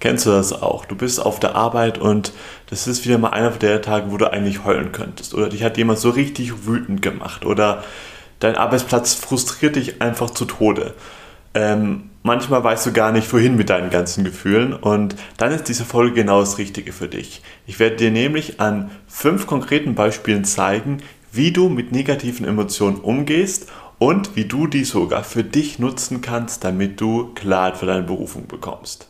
Kennst du das auch? Du bist auf der Arbeit und das ist wieder mal einer der Tage, wo du eigentlich heulen könntest. Oder dich hat jemand so richtig wütend gemacht. Oder dein Arbeitsplatz frustriert dich einfach zu Tode. Ähm, manchmal weißt du gar nicht, wohin mit deinen ganzen Gefühlen. Und dann ist diese Folge genau das Richtige für dich. Ich werde dir nämlich an fünf konkreten Beispielen zeigen, wie du mit negativen Emotionen umgehst und wie du die sogar für dich nutzen kannst, damit du Klarheit für deine Berufung bekommst.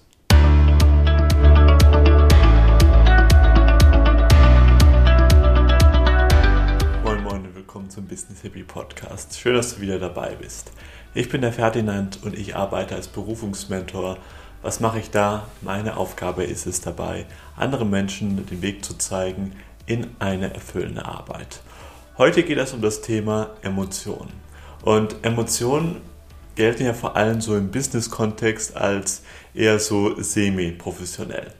Zum Business Hippie Podcast. Schön, dass du wieder dabei bist. Ich bin der Ferdinand und ich arbeite als Berufungsmentor. Was mache ich da? Meine Aufgabe ist es dabei, anderen Menschen den Weg zu zeigen in eine erfüllende Arbeit. Heute geht es um das Thema Emotionen. Und Emotionen gelten ja vor allem so im Business-Kontext als eher so semi-professionell.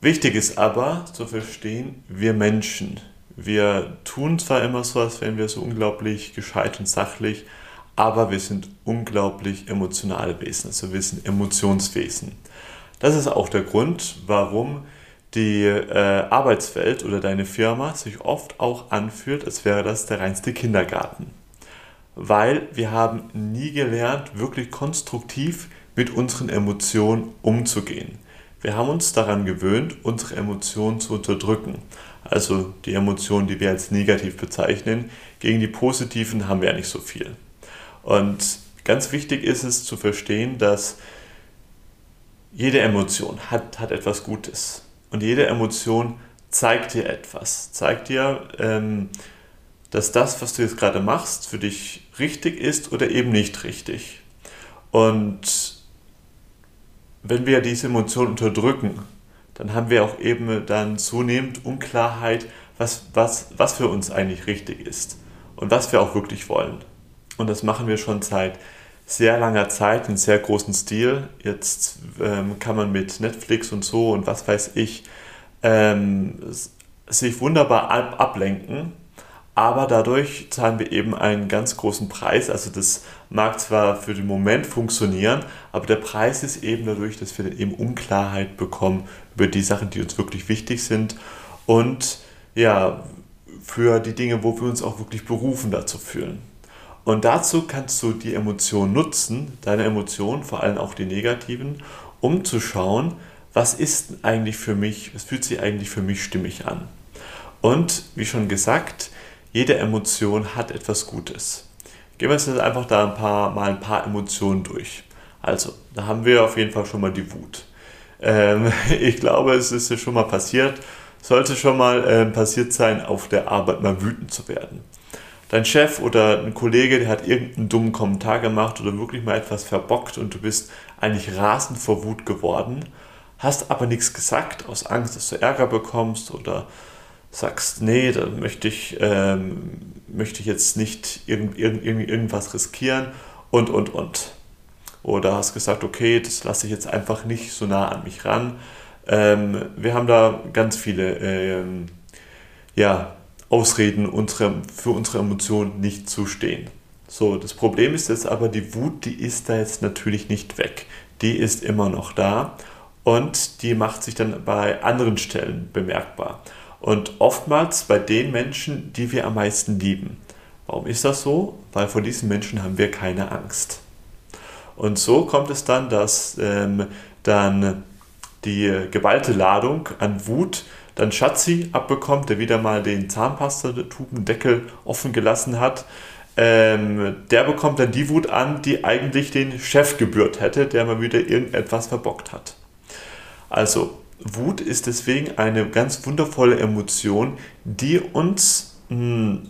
Wichtig ist aber zu verstehen, wir Menschen, wir tun zwar immer so, als wären wir so unglaublich gescheit und sachlich, aber wir sind unglaublich emotionale Wesen, also wir sind Emotionswesen. Das ist auch der Grund, warum die äh, Arbeitswelt oder deine Firma sich oft auch anfühlt, als wäre das der reinste Kindergarten weil wir haben nie gelernt, wirklich konstruktiv mit unseren Emotionen umzugehen. Wir haben uns daran gewöhnt, unsere Emotionen zu unterdrücken. Also die Emotionen, die wir als negativ bezeichnen, gegen die positiven haben wir ja nicht so viel. Und ganz wichtig ist es zu verstehen, dass jede Emotion hat, hat etwas Gutes. Und jede Emotion zeigt dir etwas. Zeigt dir, ähm, dass das, was du jetzt gerade machst, für dich richtig ist oder eben nicht richtig. Und wenn wir diese Emotion unterdrücken, dann haben wir auch eben dann zunehmend Unklarheit, was, was, was für uns eigentlich richtig ist und was wir auch wirklich wollen. Und das machen wir schon seit sehr langer Zeit in sehr großem Stil. Jetzt ähm, kann man mit Netflix und so und was weiß ich ähm, sich wunderbar ab ablenken aber dadurch zahlen wir eben einen ganz großen Preis. Also das mag zwar für den Moment funktionieren, aber der Preis ist eben dadurch, dass wir eben Unklarheit bekommen über die Sachen, die uns wirklich wichtig sind und ja, für die Dinge, wo wir uns auch wirklich berufen dazu fühlen. Und dazu kannst du die Emotionen nutzen, deine Emotionen, vor allem auch die negativen, um zu schauen, was ist eigentlich für mich, was fühlt sich eigentlich für mich stimmig an. Und wie schon gesagt, jede Emotion hat etwas Gutes. Gehen wir jetzt einfach da ein paar, mal ein paar Emotionen durch. Also, da haben wir auf jeden Fall schon mal die Wut. Ähm, ich glaube, es ist schon mal passiert, sollte schon mal äh, passiert sein, auf der Arbeit mal wütend zu werden. Dein Chef oder ein Kollege, der hat irgendeinen dummen Kommentar gemacht oder wirklich mal etwas verbockt und du bist eigentlich rasend vor Wut geworden, hast aber nichts gesagt aus Angst, dass du Ärger bekommst oder sagst, nee, da möchte ich, ähm, möchte ich jetzt nicht irgend, irgend, irgendwas riskieren und, und, und. Oder hast gesagt, okay, das lasse ich jetzt einfach nicht so nah an mich ran. Ähm, wir haben da ganz viele ähm, ja, Ausreden, unsere, für unsere Emotionen nicht zu stehen. So, das Problem ist jetzt aber, die Wut, die ist da jetzt natürlich nicht weg. Die ist immer noch da und die macht sich dann bei anderen Stellen bemerkbar und oftmals bei den Menschen, die wir am meisten lieben. Warum ist das so? Weil vor diesen Menschen haben wir keine Angst. Und so kommt es dann, dass ähm, dann die geballte Ladung an Wut dann Schatzi abbekommt, der wieder mal den Zahnpastatubendeckel offen gelassen hat. Ähm, der bekommt dann die Wut an, die eigentlich den Chef gebührt hätte, der mal wieder irgendetwas verbockt hat. Also Wut ist deswegen eine ganz wundervolle Emotion, die uns mh, hm,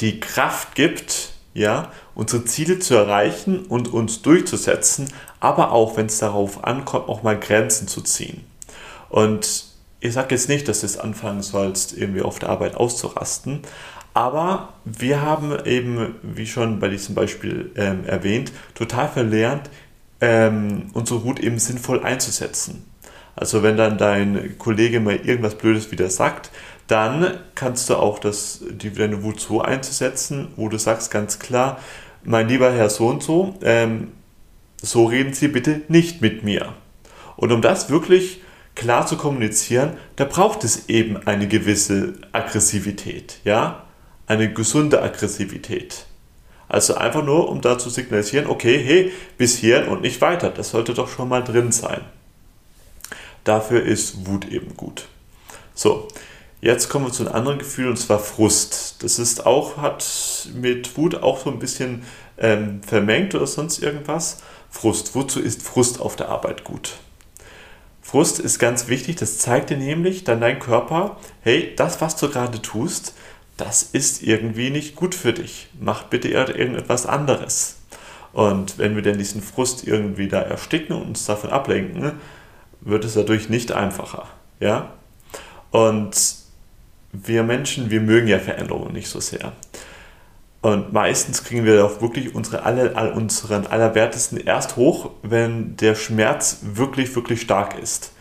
die Kraft gibt, ja, unsere Ziele zu erreichen und uns durchzusetzen, aber auch, wenn es darauf ankommt, auch mal Grenzen zu ziehen. Und ich sage jetzt nicht, dass du es anfangen sollst, irgendwie auf der Arbeit auszurasten, aber wir haben eben, wie schon bei diesem Beispiel ähm, erwähnt, total verlernt, ähm, unsere Wut eben sinnvoll einzusetzen. Also wenn dann dein Kollege mal irgendwas Blödes wieder sagt, dann kannst du auch das, die, deine Wut so einzusetzen, wo du sagst ganz klar, mein lieber Herr so und so, ähm, so reden Sie bitte nicht mit mir. Und um das wirklich klar zu kommunizieren, da braucht es eben eine gewisse Aggressivität, ja, eine gesunde Aggressivität. Also einfach nur, um da zu signalisieren, okay, hey, bis hier und nicht weiter. Das sollte doch schon mal drin sein. Dafür ist Wut eben gut. So, jetzt kommen wir zu einem anderen Gefühl und zwar Frust. Das ist auch, hat mit Wut auch so ein bisschen ähm, vermengt oder sonst irgendwas. Frust. Wozu ist Frust auf der Arbeit gut? Frust ist ganz wichtig, das zeigt dir nämlich dann dein Körper, hey, das, was du gerade tust, das ist irgendwie nicht gut für dich. Mach bitte irgendetwas anderes. Und wenn wir denn diesen Frust irgendwie da ersticken und uns davon ablenken, wird es dadurch nicht einfacher. Ja? Und wir Menschen, wir mögen ja Veränderungen nicht so sehr. Und meistens kriegen wir auch wirklich unsere alle, unseren Allerwertesten erst hoch, wenn der Schmerz wirklich, wirklich stark ist.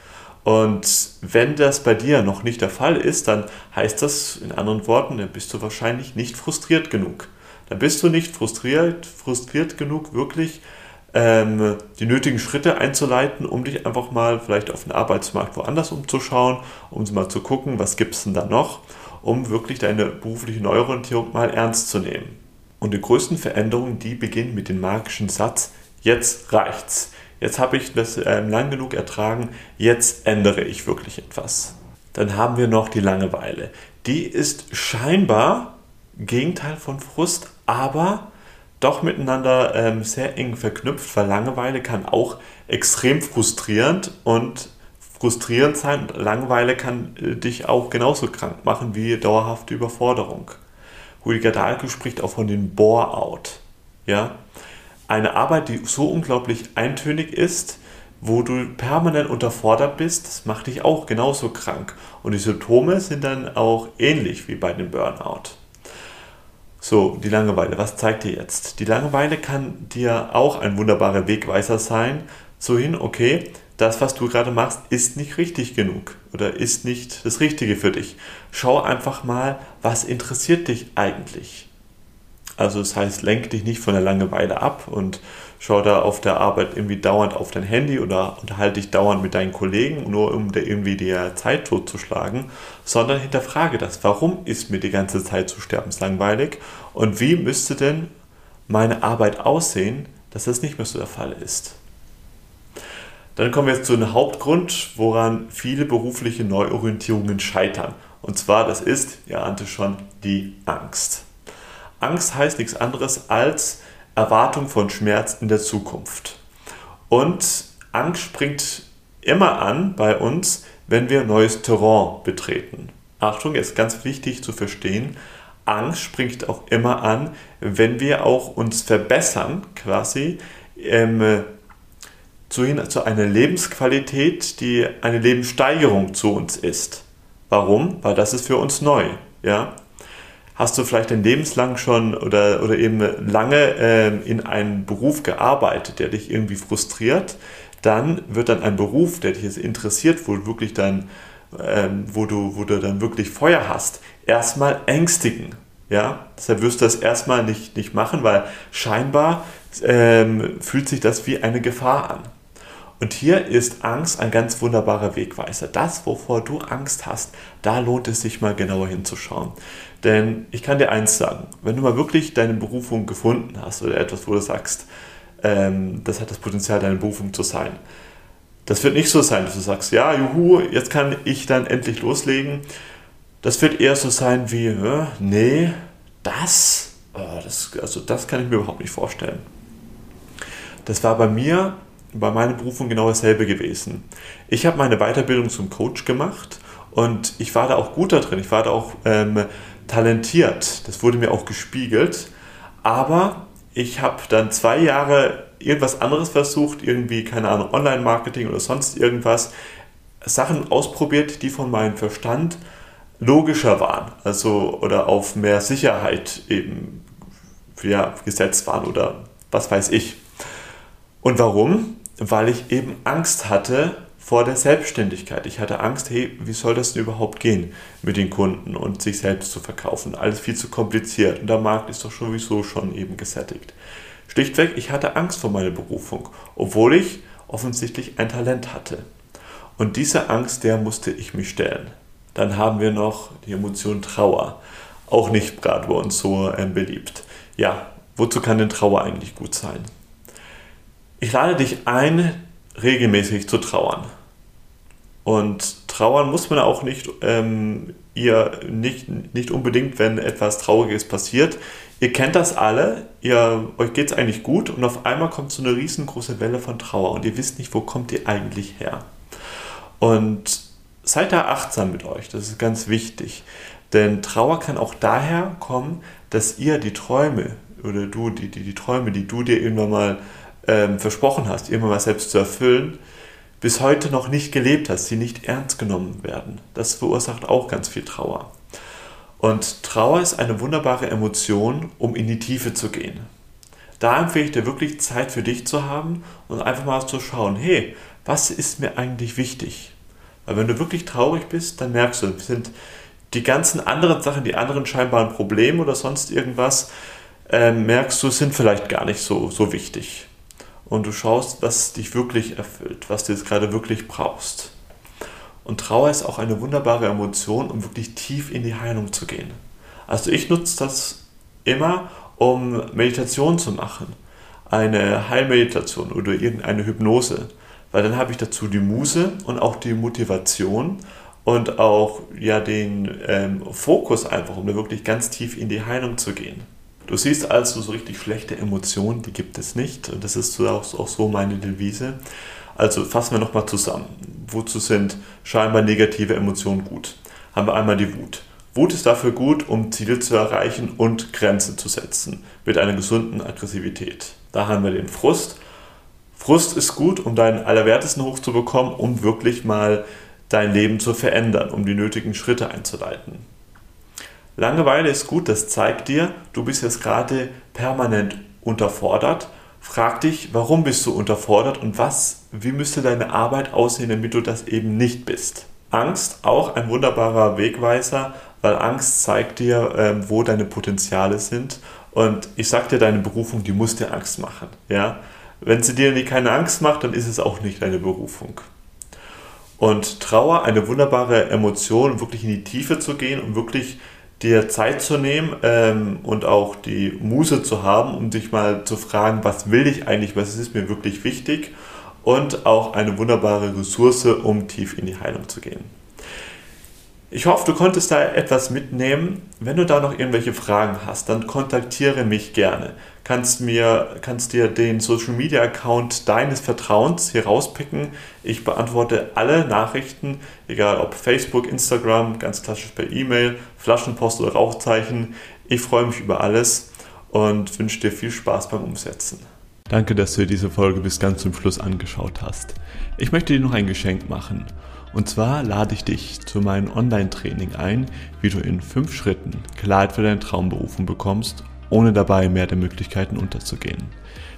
Und wenn das bei dir noch nicht der Fall ist, dann heißt das in anderen Worten, dann bist du wahrscheinlich nicht frustriert genug. Dann bist du nicht frustriert, frustriert genug, wirklich ähm, die nötigen Schritte einzuleiten, um dich einfach mal vielleicht auf den Arbeitsmarkt woanders umzuschauen, um mal zu gucken, was gibt es denn da noch, um wirklich deine berufliche Neuorientierung mal ernst zu nehmen. Und die größten Veränderungen, die beginnen mit dem magischen Satz, jetzt reicht's jetzt habe ich das äh, lang genug ertragen, jetzt ändere ich wirklich etwas. Dann haben wir noch die Langeweile. Die ist scheinbar Gegenteil von Frust, aber doch miteinander ähm, sehr eng verknüpft, weil Langeweile kann auch extrem frustrierend und frustrierend sein Langeweile kann äh, dich auch genauso krank machen wie dauerhafte Überforderung. Rüdiger Dahlke spricht auch von dem Bore-out. Ja? eine Arbeit, die so unglaublich eintönig ist, wo du permanent unterfordert bist, das macht dich auch genauso krank. Und die Symptome sind dann auch ähnlich wie bei dem Burnout. So, die Langeweile, was zeigt dir jetzt? Die Langeweile kann dir auch ein wunderbarer Wegweiser sein, so hin, okay, das, was du gerade machst, ist nicht richtig genug oder ist nicht das Richtige für dich. Schau einfach mal, was interessiert dich eigentlich? Also das heißt, lenk dich nicht von der Langeweile ab und schau da auf der Arbeit irgendwie dauernd auf dein Handy oder unterhalte dich dauernd mit deinen Kollegen, nur um dir irgendwie die Zeit totzuschlagen, sondern hinterfrage das. Warum ist mir die ganze Zeit so sterbenslangweilig und wie müsste denn meine Arbeit aussehen, dass das nicht mehr so der Fall ist? Dann kommen wir jetzt zu einem Hauptgrund, woran viele berufliche Neuorientierungen scheitern. Und zwar, das ist, ihr ahnte schon, die Angst. Angst heißt nichts anderes als Erwartung von Schmerz in der Zukunft. Und Angst springt immer an bei uns, wenn wir neues Terrain betreten. Achtung, jetzt ganz wichtig zu verstehen, Angst springt auch immer an, wenn wir auch uns verbessern, quasi ähm, zu, zu einer Lebensqualität, die eine Lebenssteigerung zu uns ist. Warum? Weil das ist für uns neu. Ja? Hast du vielleicht dein lebenslang schon oder, oder eben lange äh, in einem Beruf gearbeitet, der dich irgendwie frustriert, dann wird dann ein Beruf, der dich jetzt interessiert, wo wirklich dann, ähm, wo, du, wo du dann wirklich Feuer hast, erstmal ängstigen. Ja? Deshalb wirst du das erstmal nicht, nicht machen, weil scheinbar ähm, fühlt sich das wie eine Gefahr an. Und hier ist Angst ein ganz wunderbarer Wegweiser. Das, wovor du Angst hast, da lohnt es sich mal genauer hinzuschauen. Denn ich kann dir eins sagen, wenn du mal wirklich deine Berufung gefunden hast oder etwas, wo du sagst, ähm, das hat das Potenzial, deine Berufung zu sein, das wird nicht so sein, dass du sagst, ja, juhu, jetzt kann ich dann endlich loslegen. Das wird eher so sein wie, äh, nee, das, oh, das, also das kann ich mir überhaupt nicht vorstellen. Das war bei mir bei meiner Berufung genau dasselbe gewesen. Ich habe meine Weiterbildung zum Coach gemacht und ich war da auch gut da drin. Ich war da auch ähm, talentiert. Das wurde mir auch gespiegelt. Aber ich habe dann zwei Jahre irgendwas anderes versucht, irgendwie, keine Ahnung, Online-Marketing oder sonst irgendwas. Sachen ausprobiert, die von meinem Verstand logischer waren, also oder auf mehr Sicherheit eben ja, gesetzt waren oder was weiß ich. Und warum? Weil ich eben Angst hatte vor der Selbstständigkeit. Ich hatte Angst, hey, wie soll das denn überhaupt gehen mit den Kunden und sich selbst zu verkaufen? Alles viel zu kompliziert und der Markt ist doch sowieso schon eben gesättigt. Schlichtweg, ich hatte Angst vor meiner Berufung, obwohl ich offensichtlich ein Talent hatte. Und diese Angst, der musste ich mich stellen. Dann haben wir noch die Emotion Trauer. Auch nicht gerade bei uns so äh, beliebt. Ja, wozu kann denn Trauer eigentlich gut sein? Ich lade dich ein, regelmäßig zu trauern. Und trauern muss man auch nicht, ähm, ihr nicht, nicht unbedingt, wenn etwas Trauriges passiert. Ihr kennt das alle, ihr, euch geht es eigentlich gut und auf einmal kommt so eine riesengroße Welle von Trauer und ihr wisst nicht, wo kommt ihr eigentlich her. Und seid da achtsam mit euch, das ist ganz wichtig. Denn Trauer kann auch daher kommen, dass ihr die Träume oder du, die, die, die Träume, die du dir irgendwann mal ähm, versprochen hast, irgendwann mal selbst zu erfüllen, bis heute noch nicht gelebt hast, die nicht ernst genommen werden. Das verursacht auch ganz viel Trauer. Und Trauer ist eine wunderbare Emotion, um in die Tiefe zu gehen. Da empfehle ich dir wirklich Zeit für dich zu haben und einfach mal zu schauen, hey, was ist mir eigentlich wichtig? Weil wenn du wirklich traurig bist, dann merkst du, sind die ganzen anderen Sachen, die anderen scheinbaren Probleme oder sonst irgendwas, äh, merkst du, sind vielleicht gar nicht so, so wichtig und du schaust, was dich wirklich erfüllt, was du jetzt gerade wirklich brauchst. Und Trauer ist auch eine wunderbare Emotion, um wirklich tief in die Heilung zu gehen. Also ich nutze das immer, um Meditation zu machen. Eine Heilmeditation oder irgendeine Hypnose. Weil dann habe ich dazu die Muse und auch die Motivation und auch ja den ähm, Fokus einfach, um da wirklich ganz tief in die Heilung zu gehen. Du siehst also so richtig schlechte Emotionen, die gibt es nicht. Und das ist auch, so meine Devise. Also fassen wir nochmal zusammen. Wozu sind scheinbar negative Emotionen gut? Haben wir einmal die Wut. Wut ist dafür gut, um Ziele zu erreichen und Grenzen zu setzen mit einer gesunden Aggressivität. Da haben wir den Frust. Frust ist gut, um deinen Allerwertesten hochzubekommen, um wirklich mal dein Leben zu verändern, um die nötigen Schritte einzuleiten. Langeweile ist gut, das zeigt dir, du bist jetzt gerade permanent unterfordert. Frag dich, warum bist du unterfordert und was, wie müsste deine Arbeit aussehen, damit du das eben nicht bist. Angst, auch ein wunderbarer Wegweiser, weil Angst zeigt dir, ähm, wo deine Potenziale sind. Und ich sag dir, deine Berufung, die muss dir Angst machen. Ja? Wenn sie dir keine Angst macht, dann ist es auch nicht deine Berufung. Und Trauer, eine wunderbare Emotion, wirklich in die Tiefe zu gehen und wirklich dir Zeit zu nehmen ähm, und auch die Muße zu haben, um dich mal zu fragen, was will ich eigentlich, was ist mir wirklich wichtig und auch eine wunderbare Ressource, um tief in die Heilung zu gehen. Ich hoffe, du konntest da etwas mitnehmen. Wenn du da noch irgendwelche Fragen hast, dann kontaktiere mich gerne. Kannst mir, kannst dir den Social Media Account deines Vertrauens hier rauspicken. Ich beantworte alle Nachrichten, egal ob Facebook, Instagram, ganz klassisch per E-Mail, Flaschenpost oder Rauchzeichen. Ich freue mich über alles und wünsche dir viel Spaß beim Umsetzen. Danke, dass du dir diese Folge bis ganz zum Schluss angeschaut hast. Ich möchte dir noch ein Geschenk machen. Und zwar lade ich dich zu meinem Online-Training ein, wie du in fünf Schritten Klarheit für deine Traumberufung bekommst, ohne dabei mehr der Möglichkeiten unterzugehen.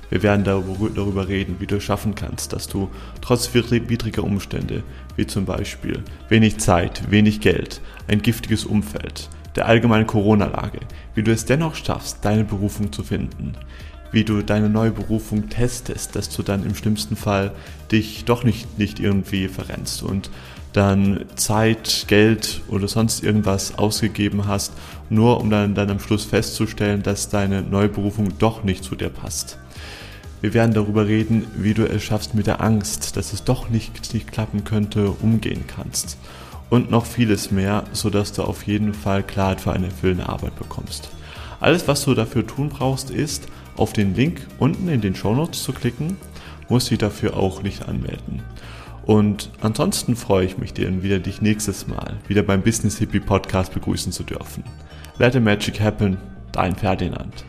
Wir werden darüber reden, wie du es schaffen kannst, dass du trotz widriger Umstände, wie zum Beispiel wenig Zeit, wenig Geld, ein giftiges Umfeld, der allgemeinen Corona-Lage, wie du es dennoch schaffst, deine Berufung zu finden, wie du deine neue Berufung testest, dass du dann im schlimmsten Fall dich doch nicht, nicht irgendwie verrennst und dann Zeit, Geld oder sonst irgendwas ausgegeben hast, nur um dann, dann am Schluss festzustellen, dass deine neue Berufung doch nicht zu dir passt. Wir werden darüber reden, wie du es schaffst mit der Angst, dass es doch nicht, nicht klappen könnte, umgehen kannst. Und noch vieles mehr, sodass du auf jeden Fall Klarheit für eine erfüllende Arbeit bekommst. Alles, was du dafür tun brauchst, ist, auf den Link unten in den Show Notes zu klicken, musst dich dafür auch nicht anmelden. Und ansonsten freue ich mich, dir wieder dich nächstes Mal wieder beim Business Hippie Podcast begrüßen zu dürfen. Let the Magic Happen, dein Ferdinand.